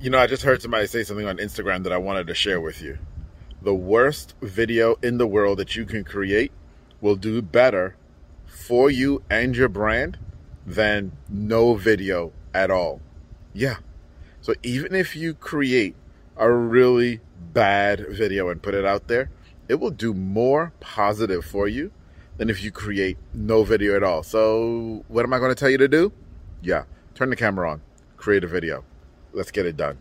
You know, I just heard somebody say something on Instagram that I wanted to share with you. The worst video in the world that you can create will do better for you and your brand than no video at all. Yeah. So even if you create a really bad video and put it out there, it will do more positive for you than if you create no video at all. So, what am I going to tell you to do? Yeah, turn the camera on, create a video. Let's get it done.